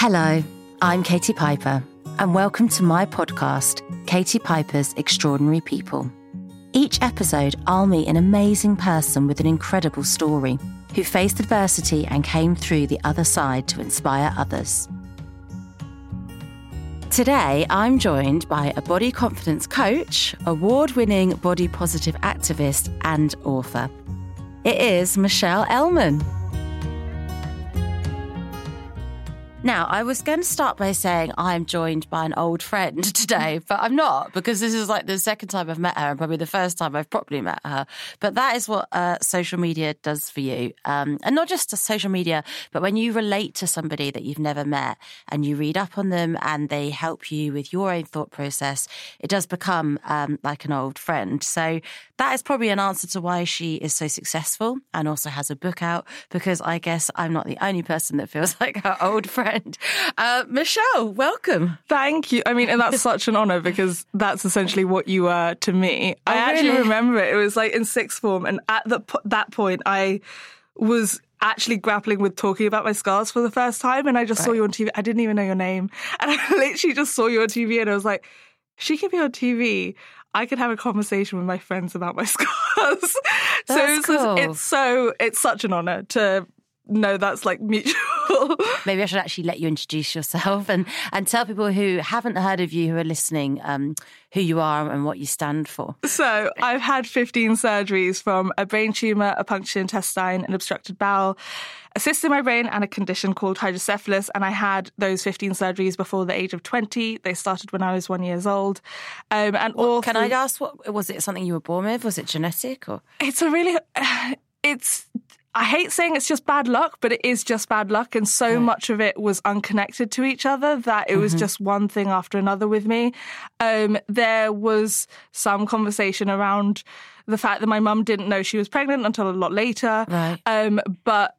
Hello, I'm Katie Piper, and welcome to my podcast, Katie Piper's Extraordinary People. Each episode, I'll meet an amazing person with an incredible story who faced adversity and came through the other side to inspire others. Today, I'm joined by a body confidence coach, award winning body positive activist, and author. It is Michelle Elman. Now, I was going to start by saying I'm joined by an old friend today, but I'm not because this is like the second time I've met her and probably the first time I've properly met her. But that is what uh, social media does for you. Um, and not just social media, but when you relate to somebody that you've never met and you read up on them and they help you with your own thought process, it does become um, like an old friend. So that is probably an answer to why she is so successful and also has a book out because I guess I'm not the only person that feels like her old friend friend. Uh, Michelle, welcome. Thank you. I mean, and that's such an honor because that's essentially what you were to me. Oh, I actually really? remember it. It was like in sixth form, and at the, that point, I was actually grappling with talking about my scars for the first time, and I just saw you on TV. I didn't even know your name, and I literally just saw you on TV, and I was like, she could be on TV. I could have a conversation with my friends about my scars. so it's, cool. it's so it's such an honor to know that's like mutual. Maybe I should actually let you introduce yourself and, and tell people who haven't heard of you who are listening um, who you are and what you stand for. So I've had 15 surgeries from a brain tumour, a punctured intestine, an obstructed bowel, a cyst in my brain, and a condition called hydrocephalus. And I had those 15 surgeries before the age of 20. They started when I was one years old. Um, and all Can I ask what was it something you were born with? Was it genetic or It's a really, it's. I hate saying it's just bad luck, but it is just bad luck. And so much of it was unconnected to each other that it was just one thing after another with me. Um, there was some conversation around the fact that my mum didn't know she was pregnant until a lot later. Right. Um, but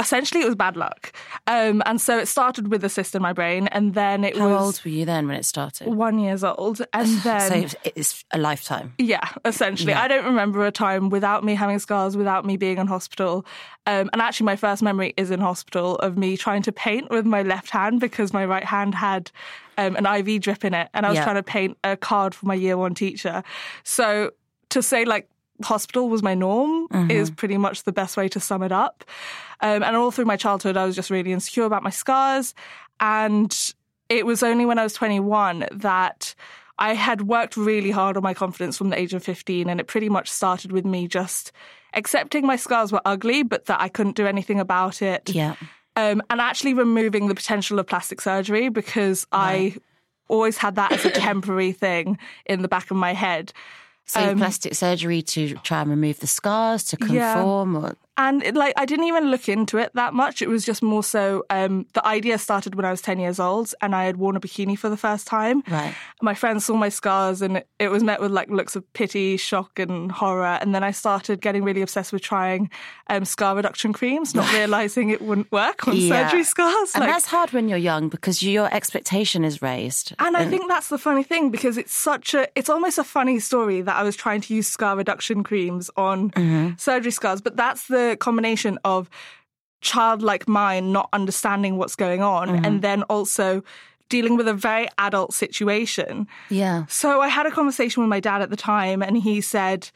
essentially, it was bad luck. Um, and so it started with a cyst in my brain, and then it how was old were you then when it started? one years old. And then. so it's- it's a lifetime. Yeah, essentially. Yeah. I don't remember a time without me having scars, without me being in hospital. Um, and actually, my first memory is in hospital of me trying to paint with my left hand because my right hand had um, an IV drip in it. And I was Yeah. trying to paint a card for my year one teacher. So to say, like, hospital was my norm Mm-hmm. is pretty much the best way to sum it up. Um, and all through my childhood, I was just really insecure about my scars. And it was only when I was 21 that I had worked really hard on my confidence from the age of 15. And it pretty much started with me just accepting my scars were ugly, but that I couldn't do anything about it. Yeah. Um, and actually removing the potential of plastic surgery because I always had that as a temporary thing in the back of my head. So Um, plastic surgery to try and remove the scars to Yeah. conform or And it, like I didn't even look into it that much. It was just more so um, the idea started when I was 10 years old and I had worn a bikini for the first time. right. My friends saw my scars and it, it was met with like looks of pity, shock, and horror. And then I started getting really obsessed with trying um, scar reduction creams, not realizing it wouldn't work on Yeah. surgery scars. And Like- that's hard when you're young because your expectation is raised. And I think that's the funny thing because it's such a, it's almost a funny story that I was trying to use scar reduction creams on surgery scars, but that's the combination of childlike mind not understanding what's going on and then also dealing with a very adult situation. yeah. So I had a conversation with my dad at the time and he said,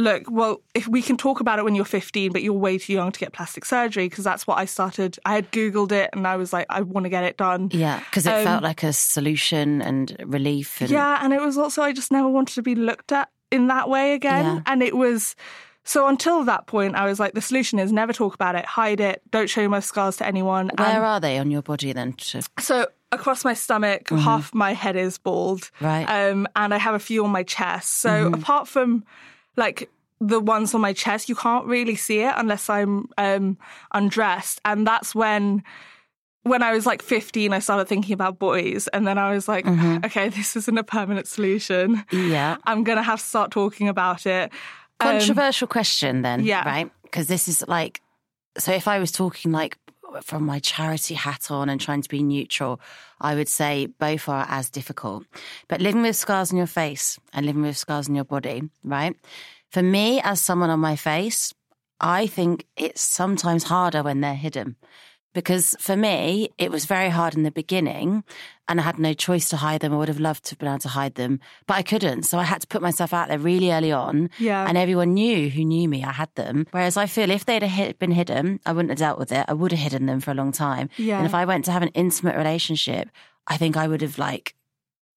Look, well, if we can talk about it when you're 15, but you're way too young to get plastic surgery, because that's what I started. I had Googled it and I was like, I want to get it done. Yeah, because it felt like a solution and relief. And, Um, Yeah, and it was also I just never wanted to be looked at in that way again. Yeah. And it was so until that point, I was like, the solution is never talk about it, hide it, don't show my scars to anyone. Where And are they on your body then? So across my stomach, half my head is bald, Mm-hmm. Right. Um, and I have a few on my chest. So apart from like the ones on my chest, you can't really see it unless I'm um, undressed, and that's when. When I was like 15, I started thinking about boys. And then I was like, okay, this isn't a permanent solution. yeah. I'm going to have to start talking about it. Um, Controversial question then. yeah. Right? Because this is like, so if I was talking like from my charity hat on and trying to be neutral, I would say both are as difficult. But living with scars on your face and living with scars on your body, right? For me, as someone on my face, I think it's sometimes harder when they're hidden because for me, it was very hard in the beginning and I had no choice to hide them. I would have loved to have been able to hide them, but I couldn't. So I had to put myself out there really early on. Yeah. And everyone knew who knew me, I had them. Whereas I feel if they'd have been hidden, I wouldn't have dealt with it. I would have hidden them for a long time. Yeah. And if I went to have an intimate relationship, I think I would have like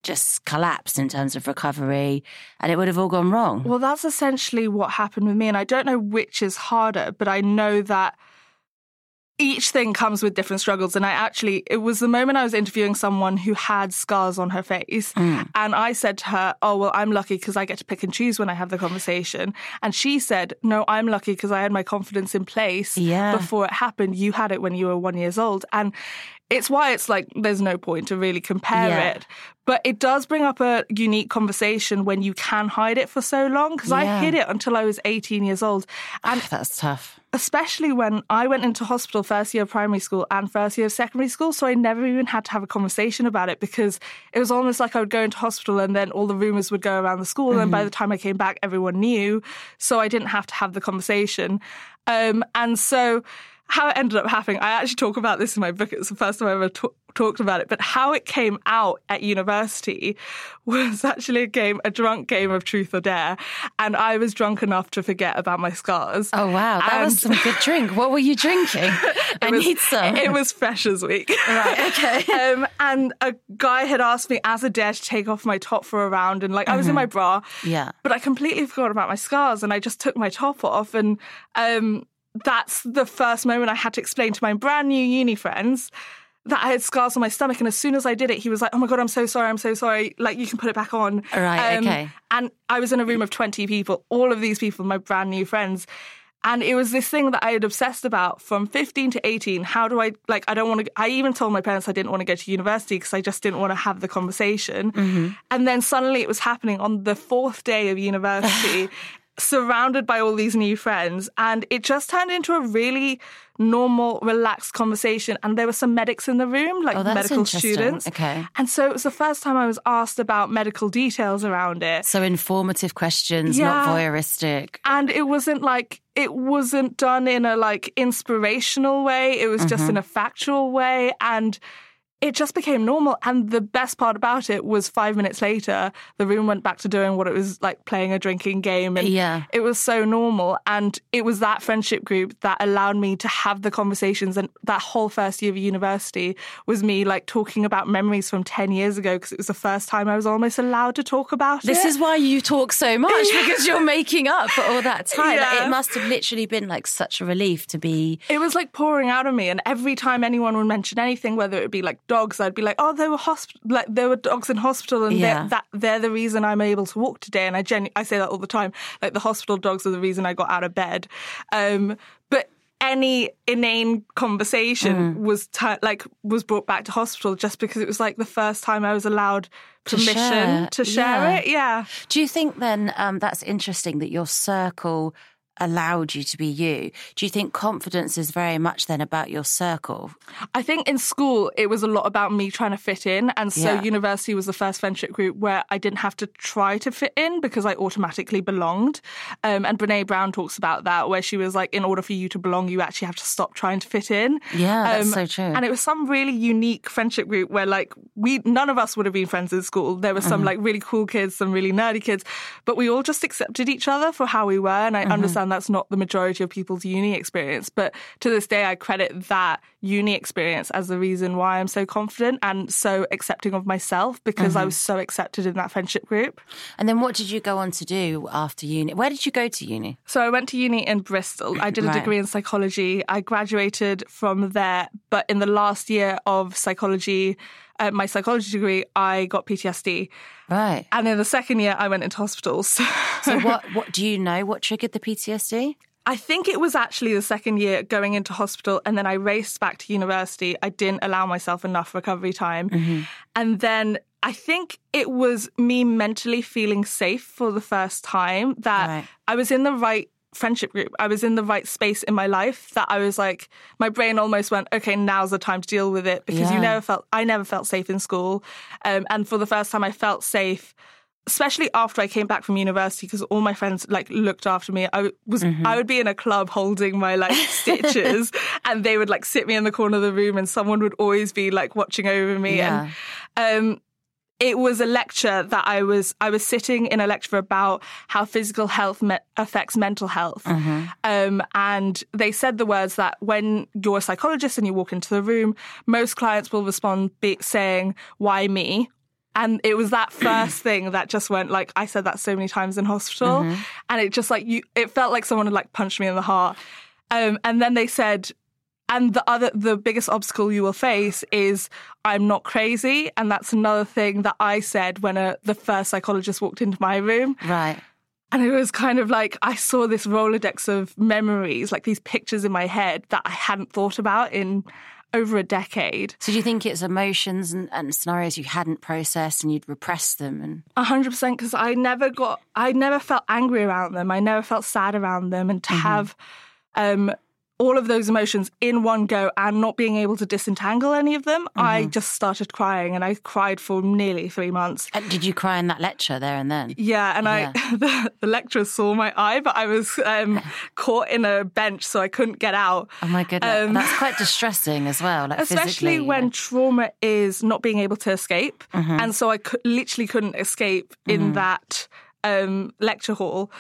just collapsed in terms of recovery and it would have all gone wrong. Well, that's essentially what happened with me. And I don't know which is harder, but I know that each thing comes with different struggles. And I actually, it was the moment I was interviewing someone who had scars on her face. Mm. And I said to her, Oh, well, I'm lucky because I get to pick and choose when I have the conversation. And she said, No, I'm lucky because I had my confidence in place Yeah. before it happened. You had it when you were one years old. And it's why it's like there's no point to really compare Yeah. it. But it does bring up a unique conversation when you can hide it for so long. Because I hid it until I was 18 years old. And That's tough. especially when I went into hospital first year of primary school and first year of secondary school. So I never even had to have a conversation about it because it was almost like I would go into hospital and then all the rumors would go around the school. And by the time I came back, everyone knew. So I didn't have to have the conversation. Um, and so how it ended up happening, I actually talk about this in my book. It's the first time I ever ta- talked about it. But how it came out at university was actually a game, a drunk game of truth or dare. And I was drunk enough to forget about my scars. Oh, wow. That was some good drink. What were you drinking? I was- need some. It was Freshers Week. Right, okay. um, and a guy had asked me as a dare to take off my top for a round, and like I was in my bra. Mm-hmm. Yeah. But I completely forgot about my scars, and I just took my top off, and um, that's the first moment I had to explain to my brand new uni friends. That I had scars on my stomach, and as soon as I did it, he was like, "Oh my god, I'm so sorry, I'm so sorry. Like you can put it back on." Um, Right, okay. And I was in a room of 20 people, all of these people, my brand new friends. And it was this thing that I had obsessed about from 15 to 18. How do I, like, I don't want to, I even told my parents I didn't want to go to university because I just didn't want to have the conversation. And then suddenly it was happening on the fourth day of university. Surrounded by all these new friends, and it just turned into a really normal, relaxed conversation. And there were some medics in the room, like Oh, medical students. Okay. And so it was the first time I was asked about medical details around it. So informative questions, not voyeuristic. And it wasn't like, it wasn't done in a like inspirational way. It was just mm-hmm. in a factual way. And it just became normal. And the best part about it was five minutes later, the room went back to doing what it was like playing a drinking game. And Yeah. it was so normal. And it was that friendship group that allowed me to have the conversations. And that whole first year of university was me like talking about memories from 10 years ago because it was the first time I was almost allowed to talk about it. This is why you talk so much because you're making up for all that time. Like, it must have literally been like such a relief to be. It was like pouring out of me, and every time anyone would mention anything, whether it be like dogs, I'd be like, "Oh, there were hosp- like there were dogs in hospital, and Yeah. they're, that they're the reason I'm able to walk today." And I genu- I say that all the time, like the hospital dogs are the reason I got out of bed. Um, but any inane conversation was tu- like was brought back to hospital just because it was like the first time I was allowed To permission share, to share yeah. it. Yeah. Do you think then um, that's interesting that your circle allowed you to be you? Do you think confidence is very much then about your circle? I think in school it was a lot about me trying to fit in, and so Yeah. university was the first friendship group where I didn't have to try to fit in because I automatically belonged. Um, and Brene Brown talks about that, where she was like, in order for you to belong, you actually have to stop trying to fit in. Yeah, that's Um, so true. And it was some really unique friendship group where like we none of us would have been friends in school. There were Mm-hmm. some like really cool kids, some really nerdy kids, but we all just accepted each other for how we were. And Mm-hmm. I understand that's not the majority of people's uni experience, but to this day I credit that uni experience as the reason why I'm so confident and so accepting of myself because Mm-hmm. I was so accepted in that friendship group. And then what did you go on to do after uni? Where did you go to uni? So I went to uni in Bristol. I did a Right. degree in psychology. I graduated from there, but in the last year of psychology, uh, my psychology degree, I got PTSD. Right. And in the second year, I went into hospitals. So what what do you know what triggered the PTSD? I think it was actually the second year going into hospital, and then I raced back to university. I didn't allow myself enough recovery time. And then I think it was me mentally feeling safe for the first time that Right. I was in the right friendship group. I was in the right space in my life that I was like, my brain almost went, okay, now's the time to deal with it because you never felt, I never felt safe in school. Um, and for the first time, I felt safe especially after I came back from university, because all my friends like looked after me. I was Mm-hmm. I would be in a club holding my like stitches, and they would like sit me in the corner of the room, and someone would always be like watching over me. Yeah. And um, it was a lecture that I was I was sitting in a lecture about how physical health me- affects mental health, Mm-hmm. um, and they said the words that when you're a psychologist and you walk into the room, most clients will respond be- saying, "Why me?" And it was that first thing that just went like I said that so many times in hospital, Mm-hmm. and it just like you, it felt like someone had like punched me in the heart. Um, and then they said, and the other, the biggest obstacle you will face is I'm not crazy, and that's another thing that I said when a, the first psychologist walked into my room. Right. And it was kind of like I saw this Rolodex of memories, like these pictures in my head that I hadn't thought about in over a decade. So do you think it's emotions and, and scenarios you hadn't processed and you'd repressed them? And A hundred percent, because I never got, I never felt angry around them. I never felt sad around them, and to have um, all of those emotions in one go and not being able to disentangle any of them, I just started crying, and I cried for nearly three months. uh, did you cry in that lecture there and then? Yeah, and I the, the lecturer saw my eye, but I was um, caught in a bench, so I couldn't get out. Oh my goodness, Um, that's quite distressing as well. Like especially when trauma is not being able to escape and so i could, literally couldn't escape in that um, lecture hall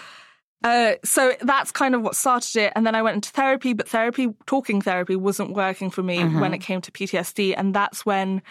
uh, so that's kind of what started it and then i went into therapy but therapy talking therapy wasn't working for me when it came to ptsd and that's when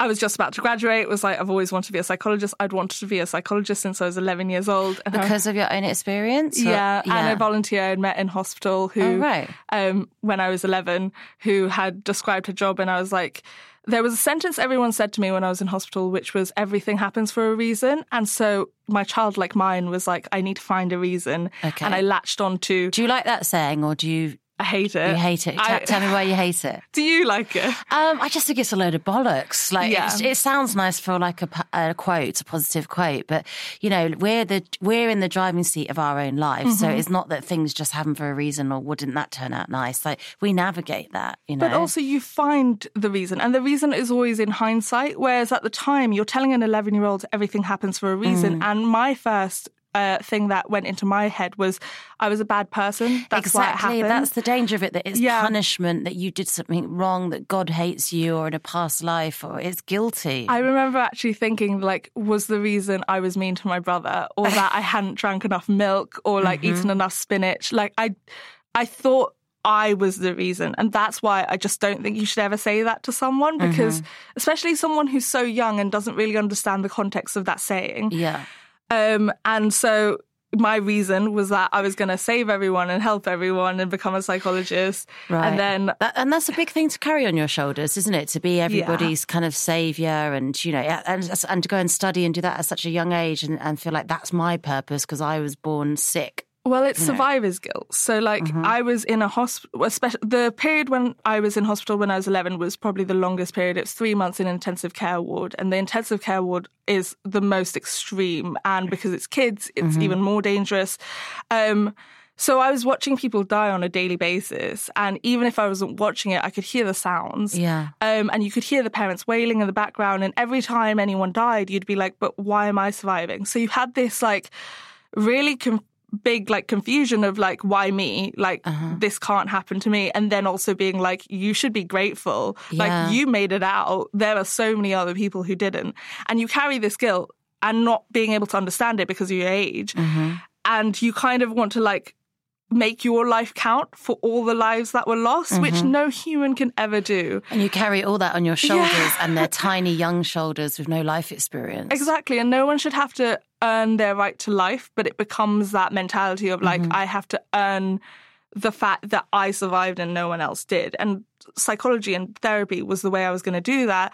I was just about to graduate. It was like I've always wanted to be a psychologist. I'd wanted to be a psychologist since I was 11 years old. And I- because of your own experience. or- yeah, and a volunteer I'd met in hospital who, Oh, right. um, when I was 11, who had described her job, and I was like, there was a sentence everyone said to me when I was in hospital, which was everything happens for a reason. And so my childlike mind was like, I need to find a reason. Okay. And I latched on to, Do you like that saying, or do you I hate it. you hate it? I- tell me why you hate it. Do you like it? Um, I just think it's a load of bollocks. Like Yeah. it, it sounds nice for like a quote, a positive quote, but you know we're the we're in the driving seat of our own lives. So Mm-hmm. it's not that things just happen for a reason, or wouldn't that turn out nice? Like we navigate that, you know. But also, you find the reason, and the reason is always in hindsight. Whereas at the time, you're telling an 11 year old everything happens for a reason. Mm. And my first uh, thing that went into my head was I was a bad person. That's exactly, happened. that's the danger of it. That it's Yeah. punishment that you did something wrong, that God hates you, or in a past life, or it's guilty. I remember actually thinking, like, was the reason I was mean to my brother, or that I hadn't drank enough milk, or like Mm-hmm. eaten enough spinach. Like, I, I thought I was the reason, and that's why I just don't think you should ever say that to someone, because Mm-hmm. especially someone who's so young and doesn't really understand the context of that saying. yeah. Um, and so my reason was that I was going to save everyone and help everyone and become a psychologist. Right. And then That, and that's a big thing to carry on your shoulders, isn't it? To be everybody's kind of savior and, you know, and, and to go and study and do that at such a young age and, and feel like that's my purpose because I was born sick. Well, it's survivor's guilt. So, like, Mm-hmm. I was in a hospital, especially the period when I was in hospital when I was 11 was probably the longest period. It's three months in intensive care ward. And the intensive care ward is the most extreme. And because it's kids, it's Mm-hmm. even more dangerous. Um, so I was watching people die on a daily basis. And even if I wasn't watching it, I could hear the sounds. Yeah. Um, and you could hear the parents wailing in the background. And every time anyone died, you'd be like, but why am I surviving? So you had this like really com- big like confusion of like, why me? Like, Uh-huh. this can't happen to me. And then also being like, you should be grateful. Yeah. Like, you made it out. There are so many other people who didn't. And you carry this guilt and not being able to understand it because of your age. Mm-hmm. And you kind of want to like, Make your life count for all the lives that were lost, which Mm-hmm. no human can ever do. And you carry all that on your shoulders Yeah. and they're tiny young shoulders with no life experience. Exactly. And no one should have to earn their right to life, but it becomes that mentality of like, I have to earn the fact that I survived and no one else did. And psychology and therapy was the way I was going to do that,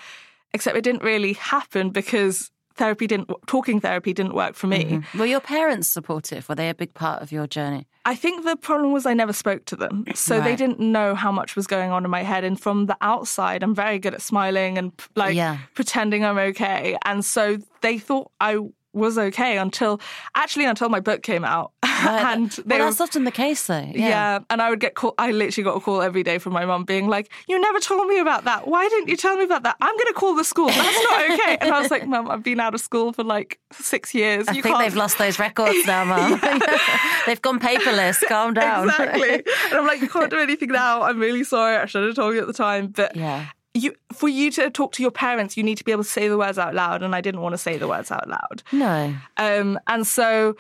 except it didn't really happen because therapy didn't, talking therapy didn't work for me. Mm-hmm. Were your parents supportive? Were they a big part of your journey? I think the problem was I never spoke to them. So they didn't know how much was going on in my head. And from the outside, I'm very good at smiling and like Yeah. pretending I'm okay. And so they thought I was okay until actually until my book came out. and they well, were- that's often the case, though. yeah. Yeah. and I would get call. I literally got a call every day from my mum being like, "You never told me about that. Why didn't you tell me about that? I'm going to call the school. That's not okay." And I was like, "Mum, I've been out of school for like six years. I you think can't." they've lost those records now, Mum. they've gone paperless. Calm down. exactly. and I'm like, "You can't do anything now. I'm really sorry. I should have told you at the time." But Yeah. you, for you to talk to your parents, you need to be able to say the words out loud, and I didn't want to say the words out loud. No. Um, and so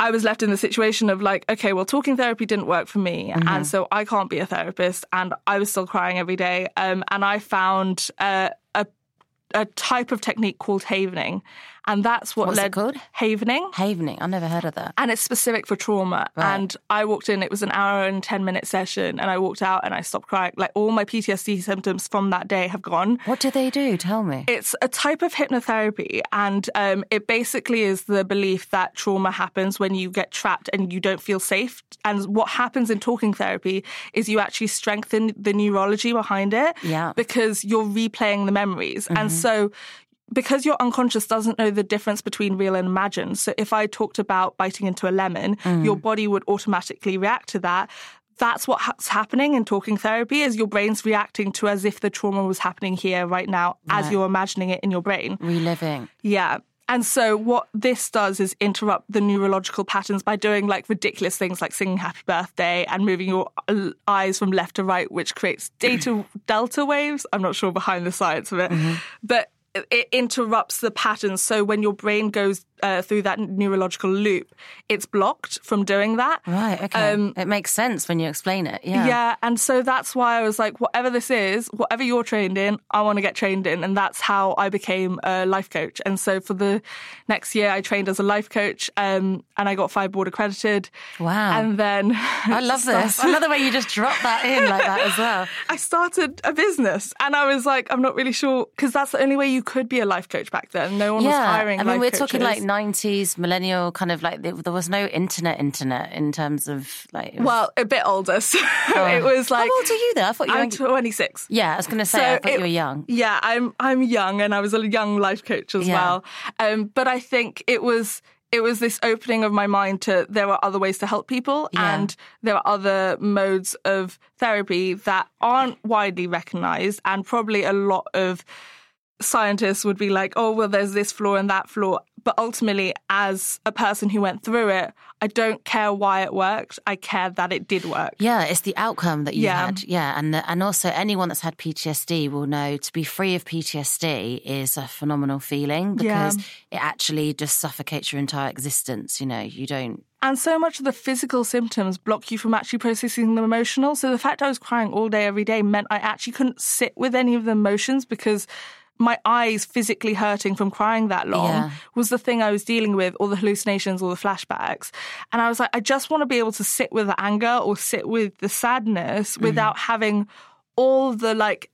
I was left in the situation of like, okay, well, talking therapy didn't work for me. Mm-hmm. And so I can't be a therapist. And I was still crying every day. Um, and I found uh, a, a type of technique called havening. And that's what What's it led called? havening. Havening. I've never heard of that. And it's specific for trauma. Right. And I walked in, it was an hour and 10 minute session. And I walked out and I stopped crying. Like all my PTSD symptoms from that day have gone. What do they do? Tell me. It's a type of hypnotherapy, and um, it basically is the belief that trauma happens when you get trapped and you don't feel safe. And what happens in talking therapy is you actually strengthen the neurology behind it Yeah. because you're replaying the memories. And so because your unconscious doesn't know the difference between real and imagined. So if I talked about biting into a lemon, your body would automatically react to that. That's what's happening in talking therapy is your brain's reacting to as if the trauma was happening here right now as you're imagining it in your brain. Reliving. Yeah. And so what this does is interrupt the neurological patterns by doing like ridiculous things like singing happy birthday and moving your uh, eyes from left to right, which creates data delta waves. I'm not sure behind the science of it, but it interrupts the patterns. So when your brain goes uh, through that neurological loop, it's blocked from doing that. Right. Okay. Um, it makes sense when you explain it. Yeah. Yeah, and so that's why I was like, whatever this is, whatever you're trained in, I want to get trained in, and that's how I became a life coach. And so for the next year, I trained as a life coach, um, and I got five board accredited. Wow. And then I love this. I love the way you just drop that in like that as well. I started a business, and I was like, I'm not really sure because that's the only way you could be a life coach back then. No one was hiring. I mean, we're talking like 90s, millennial, kind of like there there was no internet, internet in terms of like. was- well, a bit older. So it was like How old are you then? I thought you were. I'm 26. yeah, I was going to say, I thought it- you were young. Yeah, I'm I'm young and I was a young life coach as Yeah. well. Um, but I think it was it was this opening of my mind to there are other ways to help people Yeah. and there are other modes of therapy that aren't widely recognized and probably a lot of scientists would be like, oh, well, there's this flaw and that flaw. But ultimately, as a person who went through it, I don't care why it worked. I care that it did work. Yeah, it's the outcome that you Yeah. had. Yeah, and the, and also anyone that's had PTSD will know to be free of PTSD is a phenomenal feeling because it actually just suffocates your entire existence. You know, you don't. And so much of the physical symptoms block you from actually processing the emotional. So the fact I was crying all day, every day meant I actually couldn't sit with any of the emotions because my eyes physically hurting from crying that long Yeah. was the thing I was dealing with, all the hallucinations, all the flashbacks. And I was like, I just want to be able to sit with the anger or sit with the sadness mm-hmm. without having all the like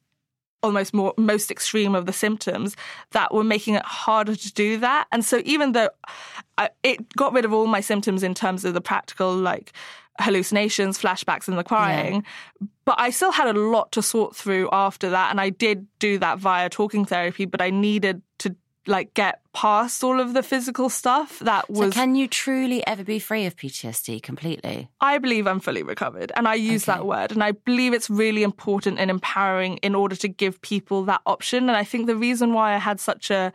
almost more most extreme of the symptoms that were making it harder to do that. And so even though I, it got rid of all my symptoms in terms of the practical like hallucinations, flashbacks, and the crying, but I still had a lot to sort through after that. And I did do that via talking therapy, but I needed to like get past all of the physical stuff that So, was can you truly ever be free of PTSD completely? I believe I'm fully recovered. And I use that word. And I believe it's really important and empowering in order to give people that option. And I think the reason why I had such a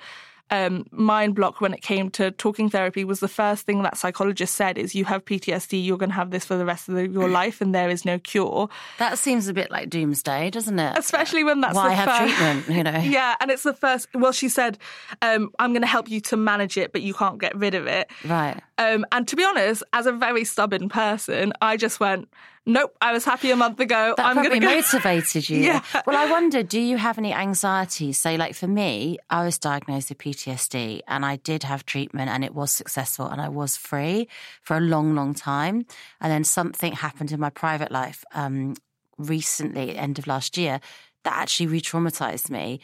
um, mind block when it came to talking therapy was the first thing that psychologist said is you have PTSD, you're going to have this for the rest of the, your life, and there is no cure. That seems a bit like doomsday, doesn't it? Especially when that's Why the have first, treatment? You know. Yeah, and it's the first. Well, she said, um, "I'm going to help you to manage it, but you can't get rid of it." Right. Um, and to be honest, as a very stubborn person, I just went, "Nope, I was happy a month ago. That I'm probably go." motivated you. Yeah. Well, I wonder, do you have any anxiety? So, like for me, I was diagnosed with PTSD and I did have treatment and it was successful and I was free for a long, long time. And then something happened in my private life um, recently, end of last year, that actually re traumatized me.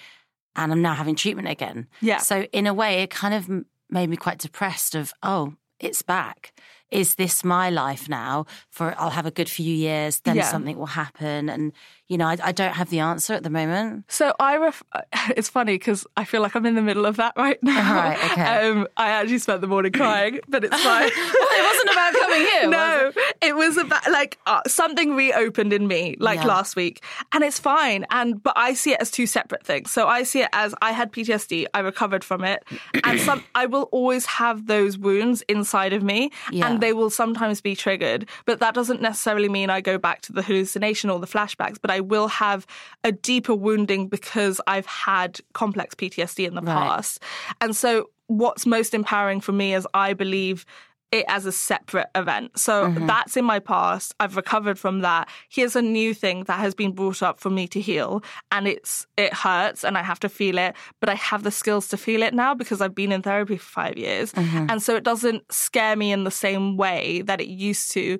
And I'm now having treatment again. Yeah. So, in a way, it kind of made me quite depressed of, oh, it's back. Is this my life now? For I'll have a good few years, then Yeah. something will happen, and you know, I, I don't have the answer at the moment. So I, ref- it's funny because I feel like I'm in the middle of that right now. Right, okay. Um, I actually spent the morning crying, but it's fine. it wasn't about coming here. was no, it was about like uh, something reopened in me like Yeah. last week, and it's fine. And but I see it as two separate things. So I see it as I had PTSD, I recovered from it, and some I will always have those wounds inside of me, Yeah. and they will sometimes be triggered. But that doesn't necessarily mean I go back to the hallucination or the flashbacks. But I will have a deeper wounding because I've had complex PTSD in the Right. past, and so what's most empowering for me is I believe it as a separate event. So mm-hmm. that's in my past. I've recovered from that. Here's a new thing that has been brought up for me to heal and it's it hurts and I have to feel it, but I have the skills to feel it now because I've been in therapy for 5 years. Mm-hmm. And so it doesn't scare me in the same way that it used to.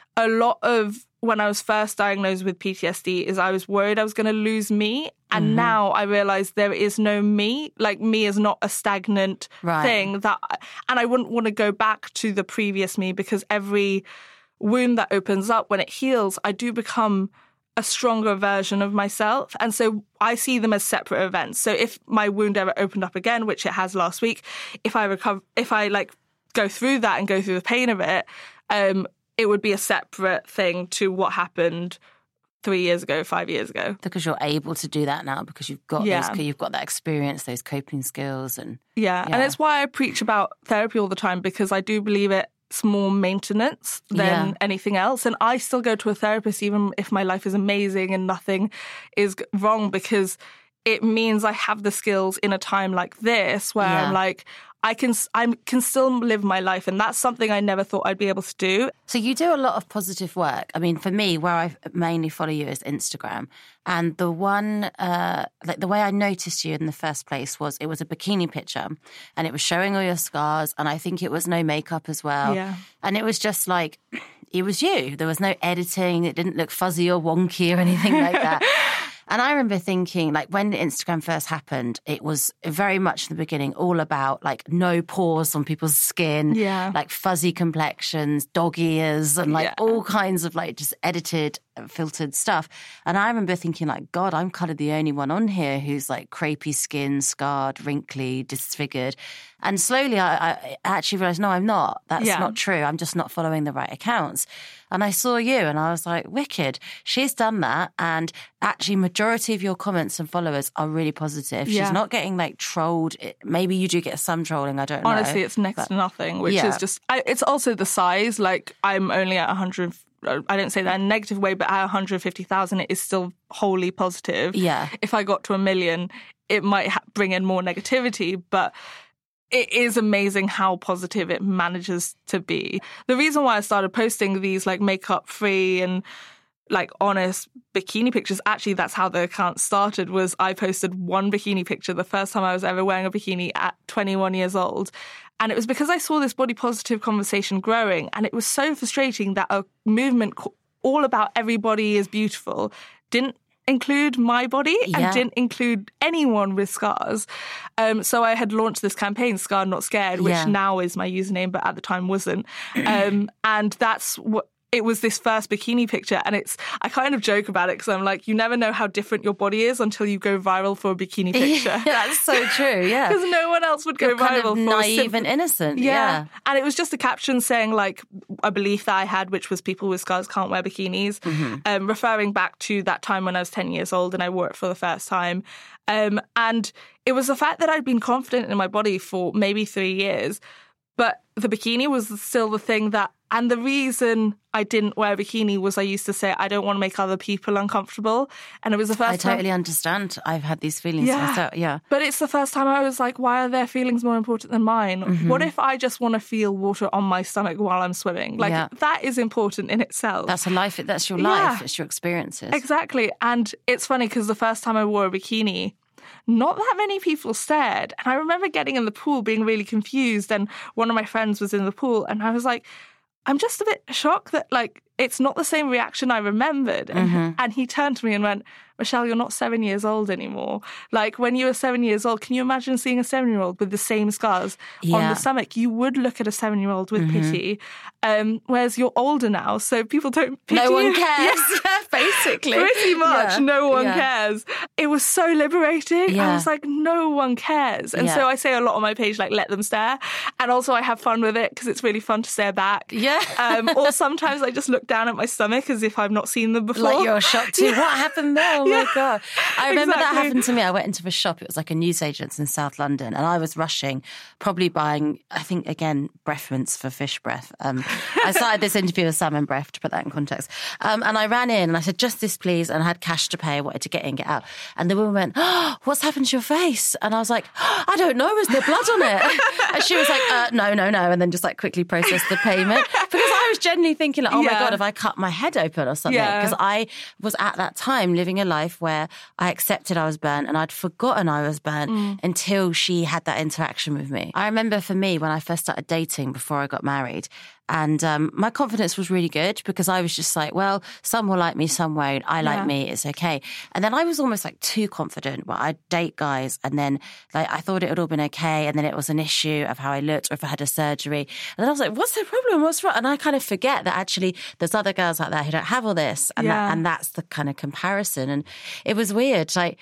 a lot of when I was first diagnosed with PTSD is I was worried I was going to lose me. And now I realize there is no me. Like me is not a stagnant Right. thing that, and I wouldn't want to go back to the previous me because every wound that opens up when it heals, I do become a stronger version of myself. And so I see them as separate events. So if my wound ever opened up again, which it has last week, if I recover, if I like go through that and go through the pain of it, um, it would be a separate thing to what happened three years ago, five years ago. because you're able to do that now because you've got Yeah. those, you've got that experience, those coping skills, and Yeah. And Yeah. it's why I preach about therapy all the time because I do believe it's more maintenance than Yeah. anything else. And I still go to a therapist even if my life is amazing and nothing is wrong because it means I have the skills in a time like this where. I'm like, I can I can still live my life, and that's something I never thought I'd be able to do. So you do a lot of positive work. I mean, for me, where I mainly follow you is Instagram, and the one, uh, like the way I noticed you in the first place was it was a bikini picture, and it was showing all your scars, and I think it was no makeup as well, Yeah. and it was just like it was you. There was no editing. It didn't look fuzzy or wonky or anything like that. And I remember thinking, like, when Instagram first happened, it was very much in the beginning all about like no pores on people's skin, Yeah. like fuzzy complexions, dog ears, and like Yeah. all kinds of like just edited, filtered stuff. And I remember thinking, like, God, I'm kind of the only one on here who's like crepey skin, scarred, wrinkly, disfigured. And slowly I, I actually realized, no, I'm not. That's Yeah. not true. I'm just not following the right accounts. And I saw you and I was like, wicked. She's done that. And actually, majority of your comments and followers are really positive. Yeah. She's not getting like trolled. Maybe you do get some trolling. I don't know. Honestly, it's next but- to nothing, which Yeah. is just. I, it's also the size. Like I'm only at 100. I don't say that in a negative way, but at 150,000, it is still wholly positive. Yeah. If I got to a million, it might ha- bring in more negativity, but it is amazing how positive it manages to be. The reason why I started posting these like makeup free and like honest bikini pictures actually that's how the account started was i posted one bikini picture the first time i was ever wearing a bikini at 21 years old and it was because i saw this body positive conversation growing and it was so frustrating that a movement all about everybody is beautiful didn't include my body Yeah. and didn't include anyone with scars um, so i had launched this campaign Scarred not scared which Yeah. now is my username but at the time wasn't um, and that's what it was this first bikini picture and it's i kind of joke about it because i'm like you never know how different your body is until you go viral for a bikini picture That's so true. Yeah. because no one else would go You're kind viral of for a naive simple- and innocent. yeah. Yeah. And it was just a caption saying, like, a belief that I had, which was people with scars can't wear bikinis, Mm-hmm. um, referring back to that time when I was 10 years old and I wore it for the first time. Um, and it was the fact that I'd been confident in my body for maybe three years, but the bikini was still the thing that, and the reason I didn't wear a bikini was I used to say, I don't want to make other people uncomfortable. And it was the first I time. totally understand. I've had these feelings Yeah. myself. Yeah. But it's the first time I was like, why are their feelings more important than mine? Mm-hmm. What if I just want to feel water on my stomach while I'm swimming? Like, Yeah. that is important in itself. That's a life. That's your life. Yeah. It's your experiences. exactly. And it's funny because the first time I wore a bikini, not that many people stared. And I remember getting in the pool being really confused. And one of my friends was in the pool, and I was like, I'm just a bit shocked that, like, it's not the same reaction I remembered. And, Mm-hmm. and he turned to me and went, Michelle, you're not seven years old anymore. Like, when you were seven years old, can you imagine seeing a seven year old with the same scars on Yeah. Mm-hmm. the stomach? You would look at a seven year old with pity. Um, whereas you're older now, so people don't pity No one cares. Basically. Pretty much, Yeah. no one Yeah. cares. It was so liberating. I was like, no one cares. And so I say a lot on my page, like, let them stare. And also, I have fun with it because it's really fun to stare back. Yeah. Um, or sometimes I just look down at my stomach as if I've not seen them before. Like you're shocked too. What happened there? Oh Yeah. my god! I remember that happened to me. I went into a shop. It was like a newsagent's in South London, and I was rushing, probably buying. I think again, breath mints for fish breath. Um, I started this interview with salmon breath to put that in context. Um, and I ran in and I said, "Just this, please." And I had cash to pay. I wanted to get in, get out. And the woman went, oh, "What's happened to your face?" And I was like, "I don't know. Is there blood on it?" and she was like, uh, "No, no, no." And then just like quickly processed the payment because I was genuinely thinking, like, "Oh my god, have I cut my head open or something?" Yeah. Because I was at that time living a life where I accepted I was burnt and I'd forgotten I was burnt Mm. until she had that interaction with me. I remember for me when I first started dating before I got married, and um, my confidence was really good because I was just like, well, some will like me, some won't. I like Yeah. me, it's okay. And then I was almost like too confident where I'd date guys and then like I thought it had all been okay. And then it was an issue of how I looked or if I had a surgery. And then I was like, what's the problem? What's wrong? And I kind of forget that actually there's other girls out there who don't have all this. And, Yeah. that, and that's the kind of comparison. And it was weird. Like,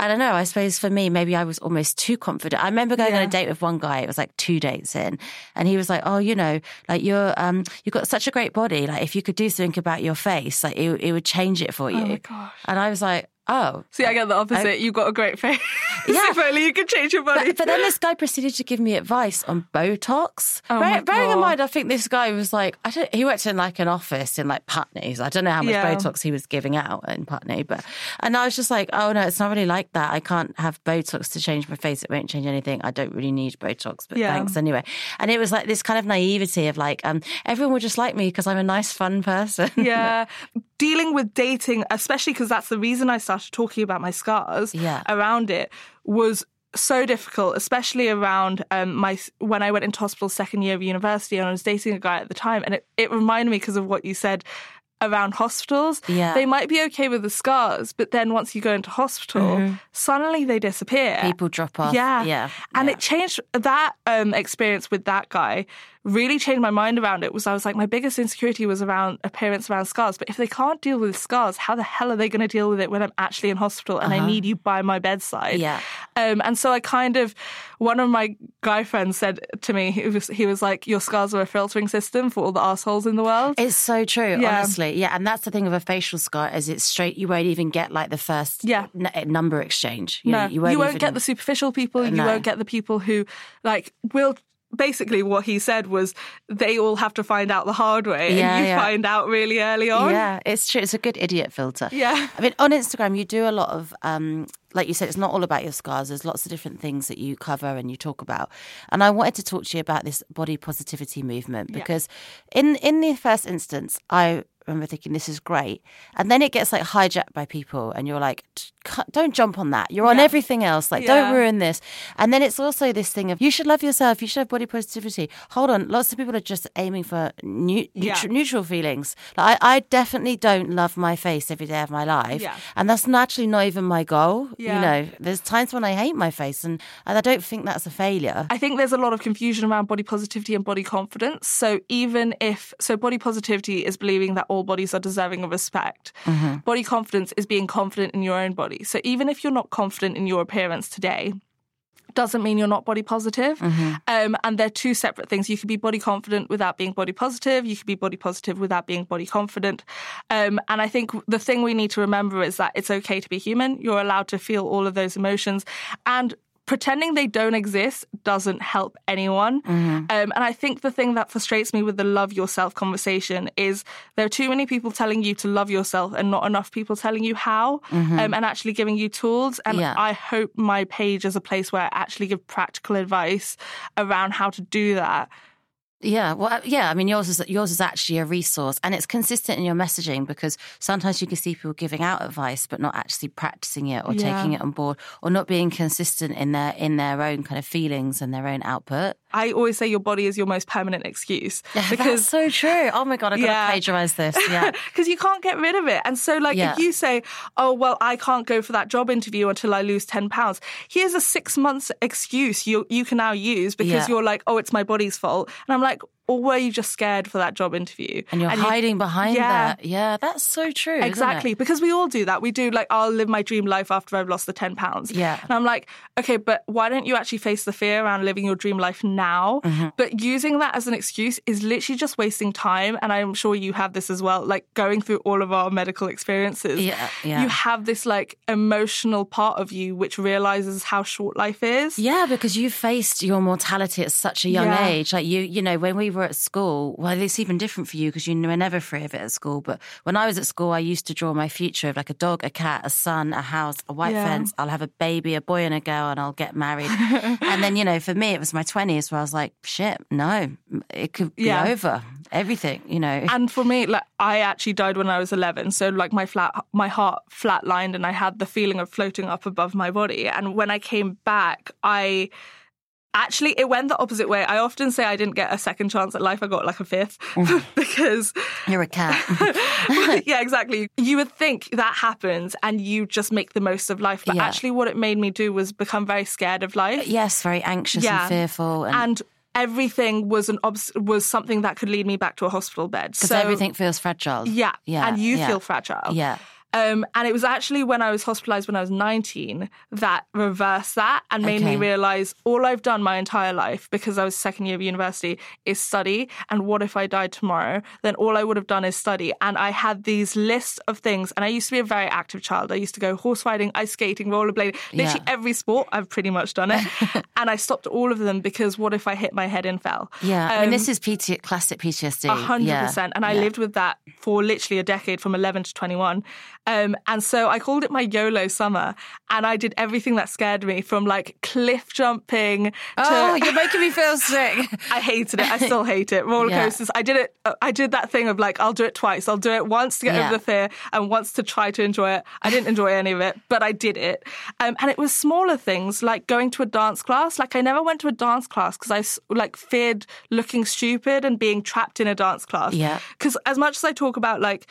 I don't know. I suppose for me, maybe I was almost too confident. I remember going on a date with one guy. It was like two dates in, and he was like, "Oh, you know, like you're, um, you've got such a great body. Like if you could do something about your face, like it, it would change it for you." Oh my gosh. And I was like, "Oh." See, I get the opposite. You've got a great face. Yeah. if only you could change your body. But, but then this guy proceeded to give me advice on Botox. Oh Bear- bearing in mind, I think this guy was like, I don't, he worked in like an office in like Putney's. I don't know how much Yeah. Botox he was giving out in Putney, but and I was just like, oh no, it's not really like that. I can't have Botox to change my face. It won't change anything. I don't really need Botox, but Yeah. thanks anyway. And it was like this kind of naivety of like, um, everyone will just like me because I'm a nice, fun person. yeah dealing with dating especially because that's the reason i started talking about my scars Yeah. around it was so difficult especially around um, my when i went into hospital second year of university and i was dating a guy at the time and it, it reminded me because of what you said around hospitals Yeah. they might be okay with the scars but then once you go into hospital suddenly they disappear People drop off. yeah. Yeah. And Yeah. it changed that um, experience with that guy really changed my mind around it was I was like my biggest insecurity was around appearance around scars but if they can't deal with scars how the hell are they going to deal with it when I'm actually in hospital and I need you by my bedside Yeah. um, and so I kind of one of my guy friends said to me he was he was like your scars are a filtering system for all the assholes in the world It's so true, Yeah. honestly. Yeah, and that's the thing of a facial scar is it's straight. You won't even get like the first Yeah. n- number exchange. You no, know, you won't, even- get the superficial people. You No. won't get the people who like will. Basically, what he said was they all have to find out the hard way, Yeah, and you yeah. find out really early on. Yeah, it's true. It's a good idiot filter. Yeah. I mean, on Instagram, you do a lot of, um, like you said, it's not all about your scars. There's lots of different things that you cover and you talk about. And I wanted to talk to you about this body positivity movement because, in in the first instance, I remember thinking this is great, and then it gets like hijacked by people, and you're like, "T- cu- don't jump on that. You're on Yeah. everything else. Like, Yeah. don't ruin this. And then it's also this thing of you should love yourself. You should have body positivity. Hold on, lots of people are just aiming for new, Yeah. neutral, neutral feelings. Like, I, I definitely don't love my face every day of my life, and that's naturally not even my goal. You know, there's times when I hate my face, and, and I don't think that's a failure. I think there's a lot of confusion around body positivity and body confidence. So even if so body positivity is believing that all bodies are deserving of respect. Mm-hmm. Body confidence is being confident in your own body. So even if you're not confident in your appearance today, doesn't mean you're not body positive. Um, and they're two separate things. You could be body confident without being body positive. You could be body positive without being body confident. Um, and I think the thing we need to remember is that it's okay to be human. You're allowed to feel all of those emotions. And pretending they don't exist doesn't help anyone. Um, and I think the thing that frustrates me with the love yourself conversation is there are too many people telling you to love yourself and not enough people telling you how um, and actually giving you tools. And Yeah. I hope my page is a place where I actually give practical advice around how to do that. Yeah, well, uh, yeah. I mean, yours is yours is actually a resource, and it's consistent in your messaging because sometimes you can see people giving out advice but not actually practicing it or Yeah. taking it on board, or not being consistent in their in their own kind of feelings and their own output. I always say your body is your most permanent excuse That's because so true. Oh my god, I've got to plagiarize this. Yeah, because you can't get rid of it. And so, like, Yeah. if you say, "Oh, well, I can't go for that job interview until I lose ten pounds," here's a six months excuse you you can now use because Yeah. you're like, "Oh, it's my body's fault," and I'm like, "Or were you just scared for that job interview?" and you're you- hiding behind Yeah. that. Yeah, that's so true. Exactly, because we all do that. We do like, I'll live my dream life after I've lost the 10 pounds. Yeah. And I'm like, okay, but why don't you actually face the fear around living your dream life now? Mm-hmm. But using that as an excuse is literally just wasting time. And I'm sure you have this as well, like going through all of our medical experiences. Yeah, yeah. You have this like emotional part of you which realizes how short life is. Yeah, because you faced your mortality at such a young Yeah. age. Like you, you know, when we were at school, well, it's even different for you because you were never free of it at school. But when I was at school, I used to draw my future of like a dog, a cat, a son, a house, a white Yeah. fence. I'll have a baby, a boy and a girl, and I'll get married. and then, you know, for me, it was my 20s where I was like, shit, no, it could be Yeah. over. Everything, you know. And for me, like I actually died when I was 11, so like my flat, my heart flatlined, and I had the feeling of floating up above my body. And when I came back, I actually it went the opposite way. I often say I didn't get a second chance at life; I got like a fifth mm. because. You're a cat. yeah, exactly. You would think that happens and you just make the most of life. But Yeah. actually, what it made me do was become very scared of life. yes, very anxious Yeah. and fearful. And And everything was an obs- was something that could lead me back to a hospital bed. because So everything feels fragile. yeah, Yeah. and you yeah. feel fragile. Yeah. Um, and it was actually when I was hospitalized when I was 19 that reversed that and made me realize all I've done my entire life because I was second year of university is study. And what if I died tomorrow? Then all I would have done is study. And I had these lists of things. And I used to be a very active child. I used to go horse riding, ice skating, rollerblading, literally Yeah. every sport. I've pretty much done it. and I stopped all of them because what if I hit my head and fell? Yeah. I mean, Um, this is PT, classic PTSD. a hundred Yeah. percent. And I Yeah. lived with that for literally a decade from 11 to 21. Um, and so I called it my YOLO summer. And I did everything that scared me from like cliff jumping to. Oh, you're making me feel sick. I hated it. I still hate it. Roller Yeah. coasters. I did it. uh, I did that thing of like, I'll do it twice. I'll do it once to get Yeah. over the fear and once to try to enjoy it. I didn't enjoy any of it, but I did it. Um, and it was smaller things like going to a dance class. Like I never went to a dance class because I like feared looking stupid and being trapped in a dance class. Yeah. Because as much as I talk about like,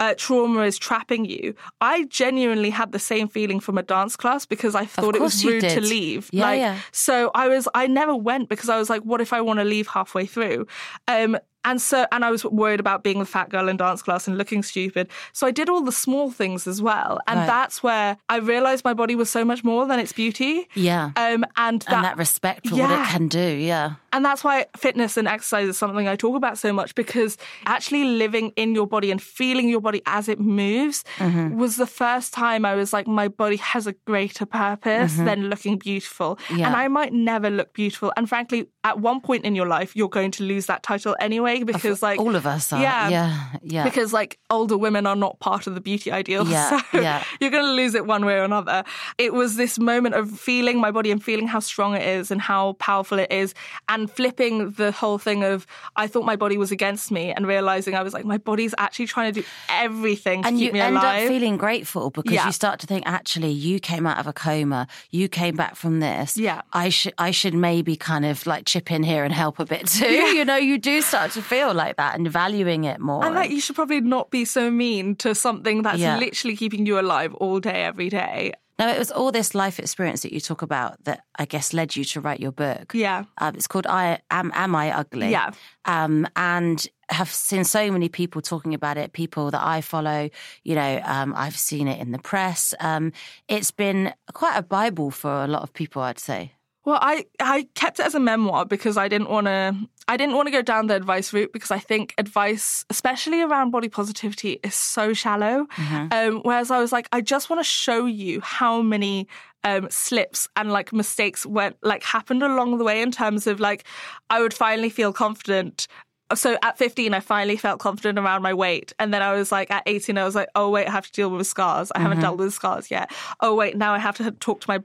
uh, trauma is trapping you. I genuinely had the same feeling from a dance class because I thought it was rude to leave. Yeah, like, yeah. so I was, I never went because I was like, what if I want to leave halfway through? Um, and so, and I was worried about being the fat girl in dance class and looking stupid. So I did all the small things as well. And Right. that's where I realized my body was so much more than its beauty. Yeah. Um, and that, and that respect for what it can do. Yeah. and that's why fitness and exercise is something I talk about so much because actually living in your body and feeling your body as it moves Mm-hmm. was the first time I was like, my body has a greater purpose than looking beautiful. Mm-hmm. Yeah. And I might never look beautiful. And frankly, at one point in your life, you're going to lose that title anyway. Because like all of us are. Yeah. Yeah. Yeah. because like older women are not part of the beauty ideal. Yeah, so yeah. you're going to lose it one way or another. It was this moment of feeling my body and feeling how strong it is and how powerful it is and flipping the whole thing of I thought my body was against me and realizing I was like, my body's actually trying to do everything to and keep you me end alive. up feeling grateful because Yeah. you start to think actually you came out of a coma you came back from this Yeah. i should i should maybe kind of like chip in here and help a bit too you know you do start to feel like that and valuing it more and like you should probably not be so mean to something that's Yeah. literally keeping you alive all day, every day. now it was all this life experience that you talk about that i guess led you to write your book Yeah. um, it's called i am am i ugly Yeah. um, and have seen so many people talking about it. People that I follow, you know, um, I've seen it in the press. Um, it's been quite a bible for a lot of people, I'd say. Well, I I kept it as a memoir because I didn't want to I didn't want to go down the advice route because I think advice, especially around body positivity, is so shallow. Um, whereas I was like, I just want to show you how many um, slips and like mistakes went like happened along the way in terms of like I would finally feel confident. So at 15, I finally felt confident around my weight. And then I was like, at 18, I was like, oh, wait, I have to deal with scars. I haven't mm-hmm. dealt with scars yet. Oh, wait, now I have to talk to my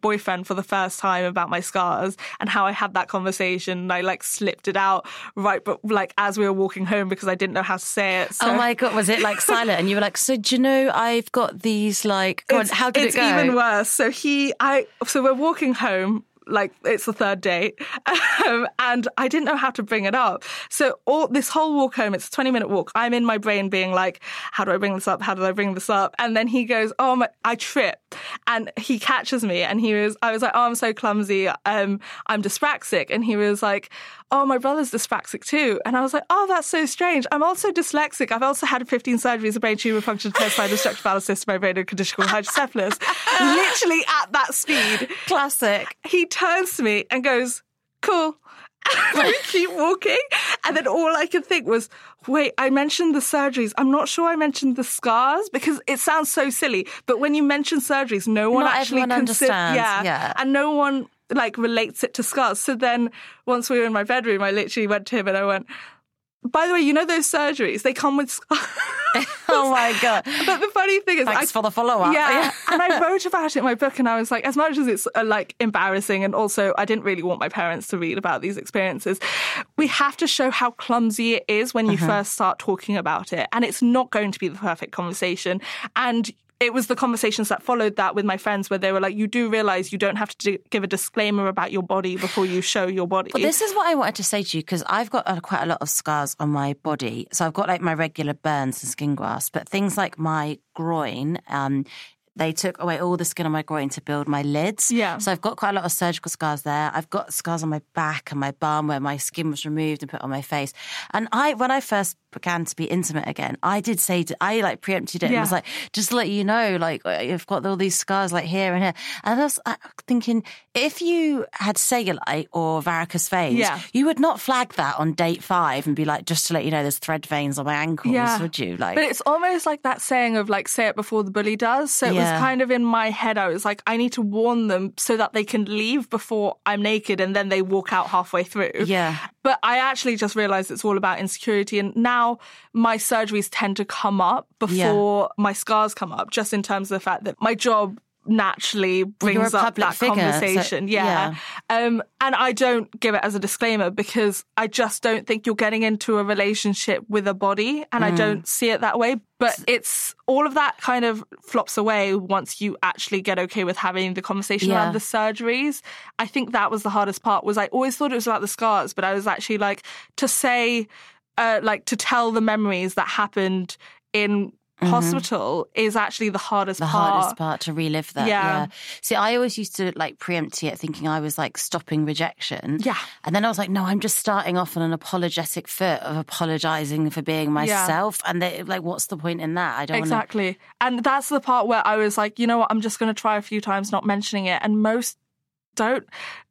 boyfriend for the first time about my scars and how I had that conversation. I like slipped it out right, but like as we were walking home because I didn't know how to say it. So oh my god, was it like silent? And you were like, "So do you know I've got these like? Go on, how did it's it go?" even worse. So he, I, so we're walking home. Like it's the third date, um, and I didn't know how to bring it up. So all this whole walk home, it's a twenty-minute walk. I'm in my brain being like, "How do I bring this up? How do I bring this up?" And then he goes, "Oh my!" I trip, and he catches me, and he was, I was like, "Oh, I'm so clumsy. Um, I'm dyspraxic," and he was like, "Oh, my brother's dyspraxic too," and I was like, "Oh, that's so strange. I'm also dyslexic. I've also had 15 surgeries, a brain tumor, function test, side obstructive bowel cyst, my brain, and condition called hydrocephalus." Literally at that speed, Classic. he turns to me and goes, "Cool." And we keep walking, and then all I could think was, "Wait, I mentioned the surgeries. I'm not sure I mentioned the scars because it sounds so silly. But when you mention surgeries, no one Not actually everyone consider- understands, yeah, yeah. and no one like relates it to scars. So then, once we were in my bedroom, I literally went to him and I went." By the way, you know those surgeries? They come with scars. Oh my god. But the funny thing is, Thanks I, for the follow up. yeah, and I wrote about it in my book, and I was like, as much as it's uh, like embarrassing, and also I didn't really want my parents to read about these experiences. We have to show how clumsy it is when you first start talking about it, and it's not going to be the perfect conversation. And it was the conversations that followed that with my friends, where they were like, "You do realize you don't have to give a disclaimer about your body before you show your body." Well, this is what I wanted to say to you because I've got uh, quite a lot of scars on my body. So I've got like my regular burns and skin grafts, but things like my groin, um, they took away all the skin on my groin to build my lids. Yeah. So I've got quite a lot of surgical scars there. I've got scars on my back and my bum where my skin was removed and put on my face. And I, when I first began to be intimate again, I did say, to, I like preempted it and was like, just to let you know, like I've got all these scars like here and here. And I was uh, thinking, if you had cellulite or varicose veins, Yeah. you would not flag that on date five and be like, just to let you know, there's thread veins on my ankles, yeah. would you? Like, but it's almost like that saying of like, say it before the bully does. So it Yeah. Was kind of in my head. I was like, I need to warn them so that they can leave before I'm naked and then they walk out halfway through. Yeah. But I actually just realized it's all about insecurity. And now my surgeries tend to come up before my scars come up, just in terms of the fact that my job naturally brings up that figure, so- conversation. yeah. Um, and I don't give it as a disclaimer because I just don't think you're getting into a relationship with a body and I Mm. don't see it that way. But it's all of that kind of flops away once you actually get okay with having the conversation Yeah. around the surgeries. I think that was the hardest part was I always thought it was about the scars, but I was actually like to say, uh, like to tell the memories that happened in hospital is actually the hardest Mm-hmm. the part. hardest part to relive that. Yeah. Yeah. See, I always used to like preempt it thinking I was like stopping rejection. Yeah. And then I was like, no, I'm just starting off on an apologetic foot of apologizing for being myself. And they, like, what's the point in that? I don't Exactly. And that's the part where I was like, you know what, I'm just going to try a few times not mentioning it. And most don't,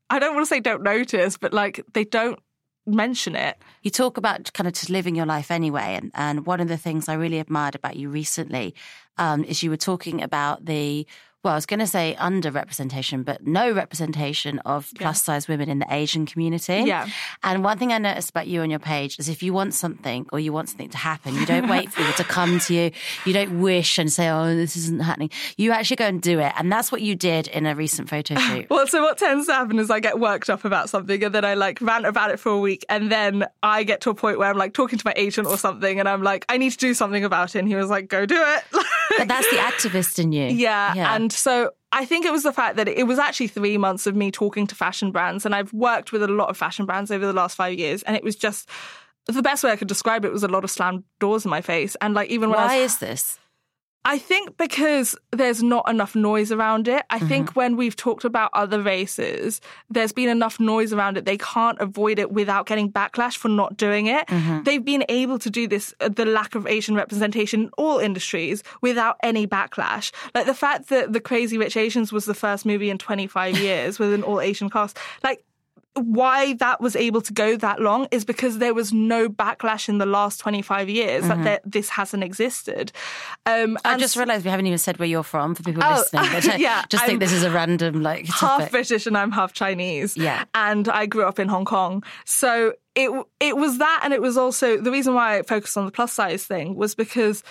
I don't want to say don't notice, but like they don't mention it. You talk about kind of just living your life anyway. And, and one of the things I really admired about you recently um, is you were talking about the well, I was going to say underrepresentation, but no representation of plus size women in the Asian community. Yeah. And one thing I noticed about you on your page is if you want something or you want something to happen, you don't wait for it to come to you. You don't wish and say, oh, this isn't happening. You actually go and do it. And that's what you did in a recent photo shoot. Well, so what tends to happen is I get worked up about something and then I like rant about it for a week and then I get to a point where I'm like talking to my agent or something and I'm like, I need to do something about it. And he was like, go do it. but that's the activist in you. Yeah. yeah. And so I think it was the fact that it was actually three months of me talking to fashion brands. And I've worked with a lot of fashion brands over the last five years. And it was just the best way I could describe it was a lot of slammed doors in my face. And like, even when I Why was, is this? I think because there's not enough noise around it. I Mm-hmm. think when we've talked about other races, there's been enough noise around it. They can't avoid it without getting backlash for not doing it. Mm-hmm. They've been able to do this, uh, the lack of Asian representation in all industries without any backlash. Like the fact that The Crazy Rich Asians was the first movie in 25 years with an all Asian cast. Like, why that was able to go that long is because there was no backlash in the last 25 years that this hasn't existed. Um, Mm-hmm. I just realised we haven't even said where you're from for people Oh, listening. But I yeah, just I'm think this is a random like half. British and I'm half Chinese. Yeah. And I grew up in Hong Kong. So it it was that and it was also the reason why I focused on the plus size thing was because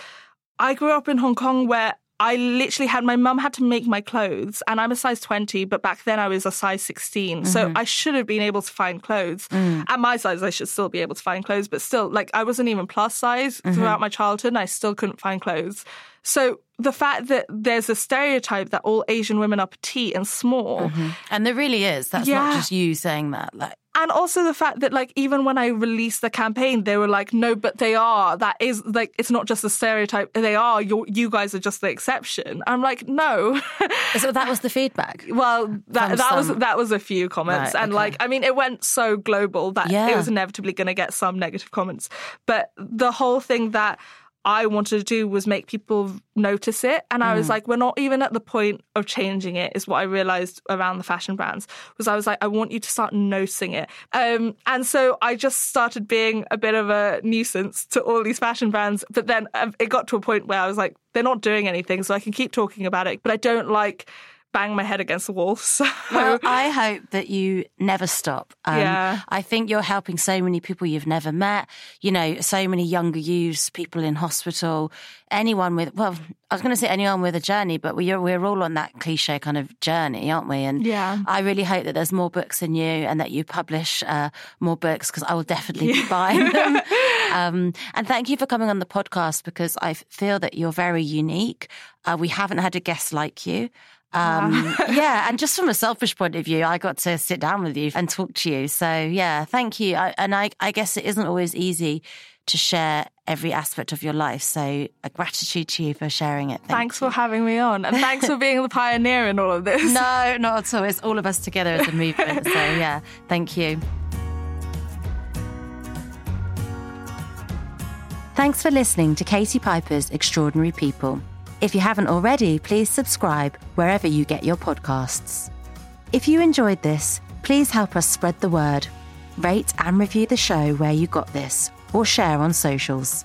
I grew up in Hong Kong where I literally had my mum had to make my clothes and I'm a size 20 but back then I was a size 16 so Mm-hmm. I should have been able to find clothes Mm. at my size I should still be able to find clothes but still like I wasn't even plus size Mm-hmm. throughout my childhood and I still couldn't find clothes so the fact that there's a stereotype that all Asian women are petite and small And there really is. That's Yeah. not just you saying that. Like, and also the fact that like even when I released the campaign, they were like, "No, but they are. That is like it's not just a stereotype. They are. You you guys are just the exception." I'm like, no. so that was the feedback. well, that From that was that was a few comments, Right, and okay. like I mean, it went so global that Yeah. it was inevitably going to get some negative comments. But the whole thing that I wanted to do was make people notice it. And Mm. I was like, we're not even at the point of changing it, is what I realized around the fashion brands. Was I was like, I want you to start noticing it. Um, and so I just started being a bit of a nuisance to all these fashion brands. But then um, it got to a point where I was like, they're not doing anything, so I can keep talking about it. But I don't like bang my head against the wall. So Well, I hope that you never stop. Um, Yeah. I think you're helping so many people you've never met. You know, so many younger youths, people in hospital, anyone with, well, I was going to say anyone with a journey, but we're, we're all on that cliche kind of journey, aren't we? And Yeah. I really hope that there's more books in you and that you publish uh, more books because I will definitely be buying them. um, and thank you for coming on the podcast because I feel that you're very unique. Uh, we haven't had a guest like you. Um, yeah, and just from a selfish point of view, I got to sit down with you and talk to you. So yeah, thank you. I, and I, I guess it isn't always easy to share every aspect of your life. So a gratitude to you for sharing it. Thank thanks you. for having me on. And thanks for being the pioneer in all of this. No, not at all. It's all of us together as a movement. so yeah, thank you. Thanks for listening to Katie Piper's Extraordinary People. If you haven't already, please subscribe wherever you get your podcasts. If you enjoyed this, please help us spread the word. Rate and review the show where you got this, or share on socials.